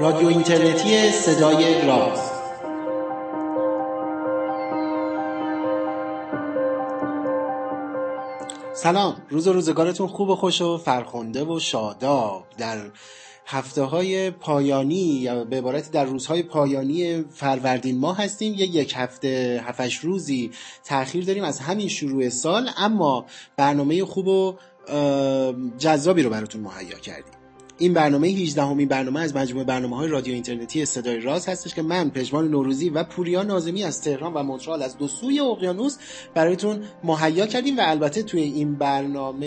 رادیو اینترنتی صدای راز. سلام روز و روزگارتون خوب و خوش و فرخنده و شاداب. در هفته های پایانی یا به عبارتی در روزهای پایانی فروردین ماه هستیم. یه یک هفته هفتش روزی تاخیر داریم از همین شروع سال اما برنامه خوب و جذابی رو براتون مهیا کردیم. این برنامه 18 همین برنامه از مجموعه برنامه های رادیو اینترنتی صدای راز هستش که من پژمان نوروزی و پوریا نازمی از تهران و مونترال از دو سوی اقیانوس برایتون مهیا کردیم و البته توی این برنامه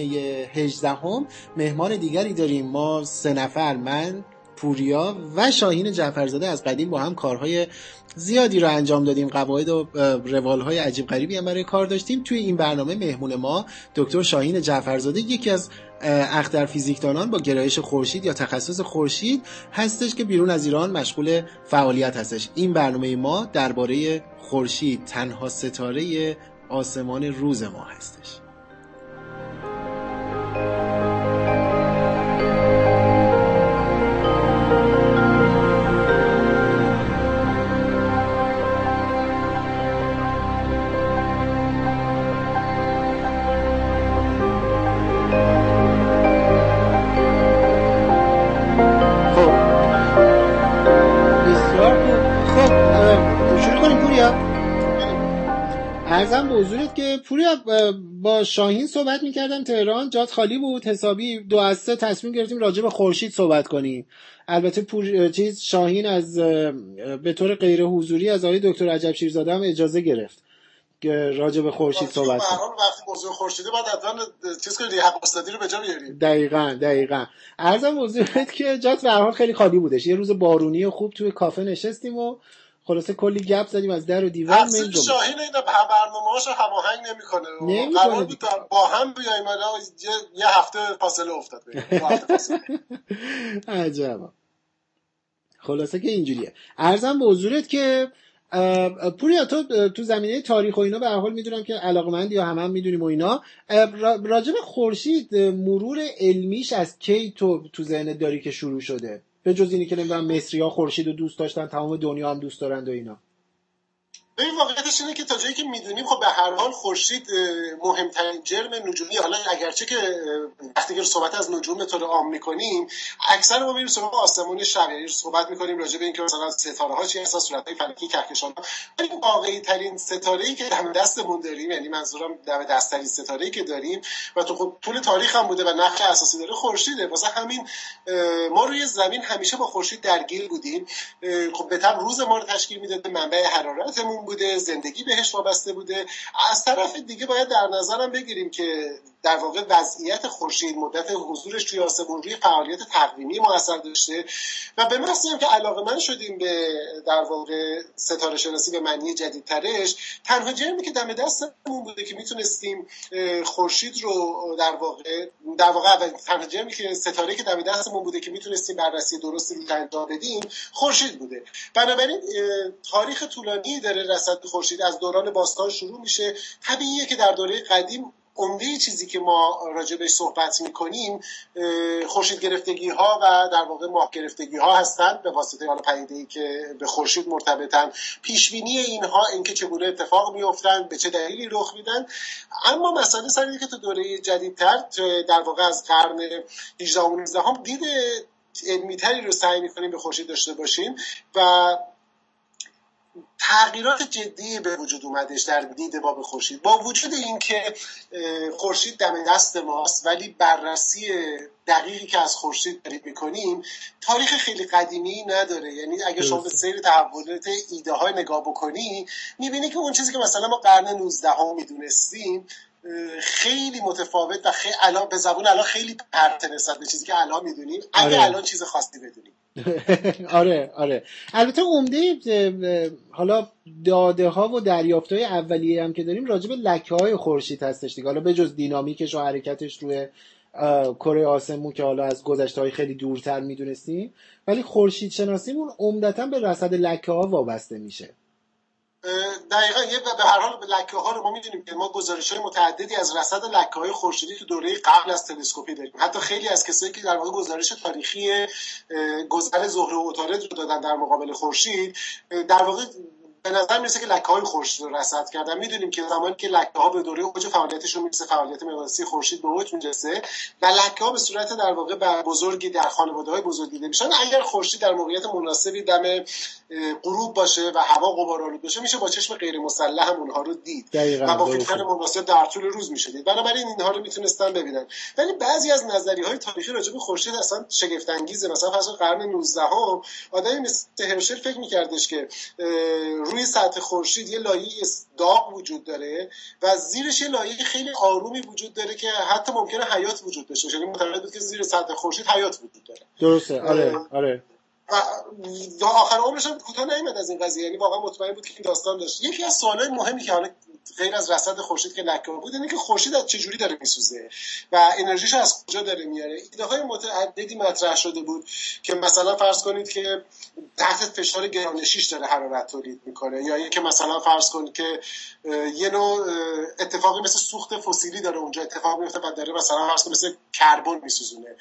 18 هم مهمان دیگری داریم. ما سه نفر من پوریا و شاهین جعفرزاده از قدیم با هم کارهای زیادی رو انجام دادیم. قواعد و روال های عجیب غریبی هم برای کار داشتیم. توی این برنامه مهمون ما دکتر شاهین جعفرزاده یکی از اختر فیزیکدانان با گرایش خورشید یا تخصص خورشید هستش که بیرون از ایران مشغول فعالیت هستش. این برنامه ما درباره خورشید تنها ستاره آسمان روز ما هستش. حضورت که پوریا با شاهین صحبت می‌کردم تهران جات خالی بود حسابی دو از سه تصمیم گرفتیم راجع به خورشید صحبت کنیم. البته پور چیز شاهین از به طور غیر حضوری از آقای دکتر عجب شیرزاده هم اجازه گرفت که راجع به خورشید صحبت کنیم. وقتی موضوع خورشیده باید حتما چیز کنید حق استادی رو به جا بیاریم. دقیقاً دقیقاً. ارزم حضورت که جات به حال خیلی خالی بودش. یه روز بارونی خوب توی کافه نشستیم و خلاصه کلی گپ زدیم از در و دیوار میل شاهین اینا برنامه‌هاشو هماهنگ نمی‌کنه. قرار بود با هم بیایم یه هفته فاصله افتاد عجب خلاصه که اینجوریه. ارزم به حضورت که پوریا تو تو زمینه تاریخ و اینا به حال می‌دونم که علاقمندی یا همه هم می‌دونیم و اینا. راجب خورشید مرور علمیش از کی تو تو ذهنت داری که شروع شده؟ به جز اینی که نمی‌دونم مصری ها خورشید رو دوست داشتن تمام دنیا هم دوست دارند و اینا. این واقعیتش اینه که تا جایی که می‌دونیم خب به هر حال خورشید مهمترین جرم نجومی حالا اگرچه که وقتی که صحبت از نجوم به طور عام می‌کنیم اکثر ما میریم سراغ آسمون شب صحبت می‌کنیم راجع به اینکه مثلا ستاره ها چی هستن صورت های فلکی کهکشان ولی واقعی ترین ستاره ای که دم دستمون داریم یعنی منظورم دم دست ترین ستاره که داریم و تو خب طول تاریخ هم بوده و نقش اساسی داره خورشیده. واسه همین ما روی زمین همیشه با خورشید درگیر بودیم. خب به روز ما رو تشکیل می‌داده منبع حرارتمون. بوده زندگی بهش وابسته بوده. از طرف دیگه باید در نظرم بگیریم که در واقع وضعیت خورشید مدت حضورش توی آسمون روی فعالیت تقویمی موثر داشته. و به محض که علاقه من شدیم به در واقع ستاره شناسی به معنی جدیدترش تنها جرمی که دم دستمون بوده که می‌تونستیم خورشید رو در واقع در واقع اول تنها جرمی که ستاره که دم دستمون بوده که می‌تونستیم بررسی درستی رو انجام بدیم خورشید بوده. بنابراین تاریخ طولانی داره رصد خورشید از دوران باستان شروع میشه. طبیعیه که در دوره قدیم عمده چیزی که ما راجع صحبت می‌کنیم خورشید گرفتگی ها و در واقع ماه گرفتگی ها هستند به واسطه حالا پدیده ای که به خورشید مرتبطن. پیش بینی اینها اینکه چگونه اتفاق میافتند به چه دلیلی رخ میدن. اما مسئله سر که تو دوره جدیدتر در واقع از قرن 18 و 19 هم دید علمیتری رو سعی می‌کنیم به خورشید داشته باشیم و تغییرات جدی به وجود اومدش در دید ما به خورشید. با وجود اینکه خورشید دم دست ماست ولی بررسی دقیقی که از خورشید داریم می‌کنیم تاریخ خیلی قدیمی نداره. یعنی اگه شما به سیر تحولات ایده های نگاه بکنی می‌بینی که اون چیزی که مثلا ما قرن 19 هم می‌دونستیم خیلی متفاوت و خیلی الان به زبون الان خیلی پرت نسبت به چیزی که الان می‌دونیم. اگه آره. الان چیز خاصی بدونیم. آره آره. البته عمده حالا داده ها و دریافت های اولیه هم که داریم راجع به لکه های خورشید هستش دیگه. حالا به جز دینامیکش و حرکتش روی کره آسمون که حالا از گذشته های خیلی دورتر می‌دونستیم. ولی خورشید شناسیمون عمدتا به رصد لکه ها وابسته میشه. دقیقا یه به هر حال لکه ها رو ما می‌دونیم که ما گزارش های متعددی از رصد لکه های خورشیدی تو دوره قبل از تلسکوپی داریم. حتی خیلی از کسایی که در واقع گزارش تاریخی گذر زهره و عطارد رو دادن در مقابل خورشید در واقع به نظر می‌رسه که لکه های خورشید رو رصد کردن. می‌دونیم که زمانی که لکه ها به دوره اوج فعالیتشون می‌رسه فعالیت مقناطیسی خورشید به اوج می‌رسه و لکه ها به صورت در واقع بزرگی در خانواده های بزرگ دیده میشن اگر خورشید در موقعیت مناسبی دم غروب باشه و هوا غبارآلود باشه میشه با چشم غیر مسلح هم اونها رو دید و با فیلتر مناسب در طول روز میشه دید. بنابراین اینها رو می‌تونستن ببینن. ولی بعضی از نظریه های تاریخی راجع به خورشید اصلا شگفت انگیزه مثلا فرض قرن 19 هم آدمی مثل هرشل فکر میکردش که روی سطح خورشید یه لایه داغ وجود داره و زیرش یه لایه خیلی آرومی وجود داره که حتی ممکنه حیات وجود داشته باشه. یعنی معتقد بود که زیر سطح خورشید حیات وجود داره. درسته. آره آره. و آخر عمرش هم کوتاه نیومد از این قضیه. یعنی واقعا مطمئن بود که این داستان داشت. یکی از سوالای مهمی که حالا غیر از رصد خورشید که لکه بود اینه که خورشید از چجوری داره میسوزه و انرژیش از کجا داره میاره ایده های متعددی مطرح شده بود که مثلا فرض کنید که تحت فشار گرانشیش داره حرارت تولید می‌کنه یا اینکه مثلا فرض کنید که یه نوع اتفاقی مثل سوخت فسیلی داره اونجا اتفاق میفته و داره مثلا فرض کنید مثل کربن میسوزونه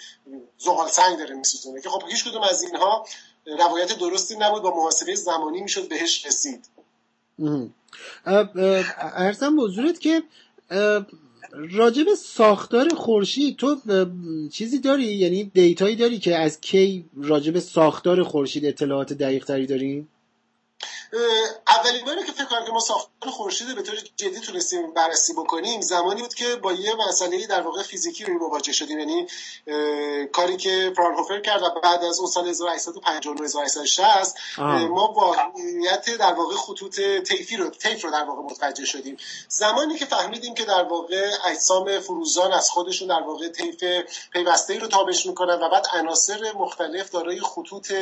زغال سنگ داره میسوزونه که خب هیچ کدوم از اینها روایت درستی نبود با محاسبه زمانی می‌شد بهش رسید. ارزم بزرگت که راجب ساختار خورشید تو چیزی داری یعنی دیتایی داری که از کی راجب ساختار خورشید اطلاعات دقیق تری داری؟ اولین باری که فکر کنم که ما ساختار خورشید به طور جدی تونستیم بررسی بکنیم زمانی بود که با یه مسئله در واقع فیزیکی روی مواجه شدیم. یعنی کاری که فرانهوفر کرد و بعد از اون سال 1859 1860 ما واقعیت در واقع خطوط طیفی رو طیف رو در واقع متوجه شدیم. زمانی که فهمیدیم که در واقع اجسام فروزان از خودشون در واقع طیف پیوسته رو تابش می‌کنن و بعد عناصر مختلف دارای خطوط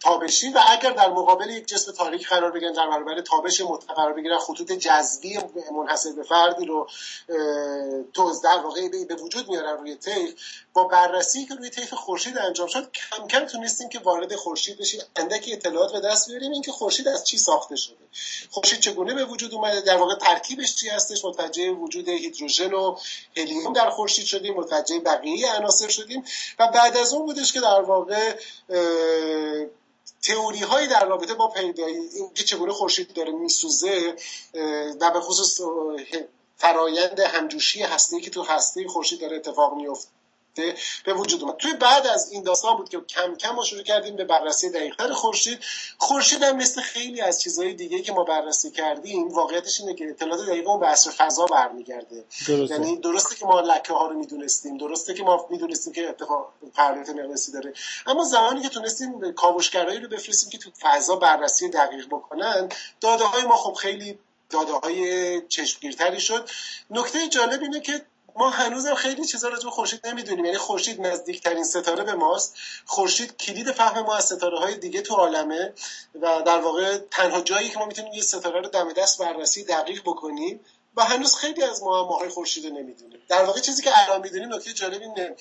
تابشی و اگر در مقابل یک جسم تاریک قرار بگیرن در برابر تابش مطلق قرار بگیرن خطوط جذبی منحصر به فردی رو توز در واقع به وجود میارن روی طیف. با بررسی که روی طیف خورشید انجام شد کم کم تونستیم که وارد خورشید بشیم. اندکی اطلاعات به دست بیاریم اینکه خورشید از چی ساخته شده. خورشید چگونه به وجود اومده؟ در واقع ترکیبش چی هستش؟ متوجه وجود هیدروژن و هلیوم در خورشید شدیم متوجه بقیه عناصر شدیم و بعد از اون بودش که در واقع تئوری هایی در رابطه با پیدایی اینکه چگونه خورشید داره میسوزه و به خصوص فرایند همجوشی هستی که تو هستی خورشید داره اتفاق میفته به وجود اومد. توی بعد از این داستان بود که کم کم ما شروع کردیم به بررسی دقیقتر خورشید. خورشید هم مثل خیلی از چیزهای دیگه که ما بررسی کردیم واقعیتش اینه که اطلاعات دقیق اون به عصر فضا برمیگرده. یعنی درسته که ما لکه ها رو می‌دونستیم درسته که ما می‌دونستیم که اتفاق فعالیت مقناطیسی داره. اما زمانی که تونستیم کاوشگرایی رو بفرستیم که تو فضا بررسی دقیق بکنن داده های ما خب خیلی داده های چشمگیرتری شد. نکته جالب اینه که ما هنوزم خیلی چیزا راجع به خورشید نمی‌دونیم. یعنی خورشید نزدیکترین ستاره به ماست. خورشید کلید فهم ما از ستاره های دیگه تو عالمه و در واقع تنها جایی که ما می‌تونیم یه ستاره رو دم دست بررسی دقیق بکنیم و هنوز خیلی از معماهای خورشید رو نمی‌دونیم. در واقع چیزی که الان می‌دونیم نکته جالب اینه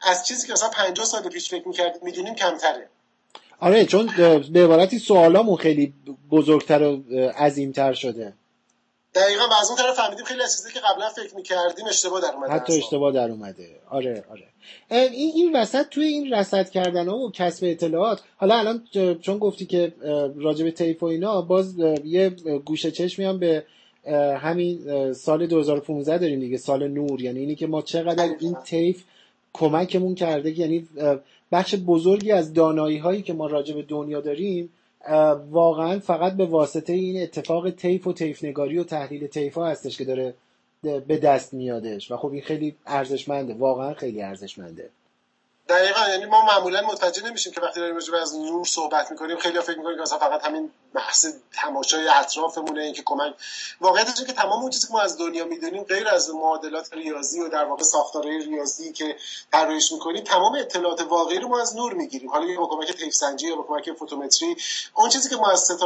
از چیزی که مثلا 50 سال پیش فکر می‌کردیم می‌دونیم کمتره. آره چون به عبارتی سوالامون خیلی بزرگتر و عظیمتر شده. دقیقا و از اون طرف فهمیدیم خیلی از چیزی که قبلا فکر می‌کردیم اشتباه در اومده حتی اشتباه در اومده. آره آره. این این وسط توی این رصد کردن ها و کسب اطلاعات حالا الان چون گفتی که راجب تیف و اینا باز یه گوشه چشمی هم به همین سال 2015 داریم دیگه سال نور. یعنی اینی که ما چقدر این تیف کمکمون کرده یعنی بخش بزرگی از دانایی هایی که ما راجع به دنیا داریم واقعا فقط به واسطه این اتفاق تیف و تیف نگاری و تحلیل تیف ها هستش که داره به دست میادش. و خب این خیلی ارزشمنده واقعا خیلی ارزشمنده. دقیقا یعنی ما معمولا متوجه نمیشیم که وقتی داریم راجع از نور صحبت می‌کنیم خیلی فکر می‌کنیم که مثلا فقط همین بحث تماشای اطرافمونه این که کمک واقعیتش که تمام اون چیزی که ما از دنیا می‌دونیم غیر از معادلات ریاضی و در واقع ساختارهای ریاضی که طراحیش می‌کنیم تمام اطلاعات واقعی رو ما از نور می‌گیریم. حالا یا با کمک طیف سنجی یا با کمک فوتومتری اون چیزی که ما از ستاره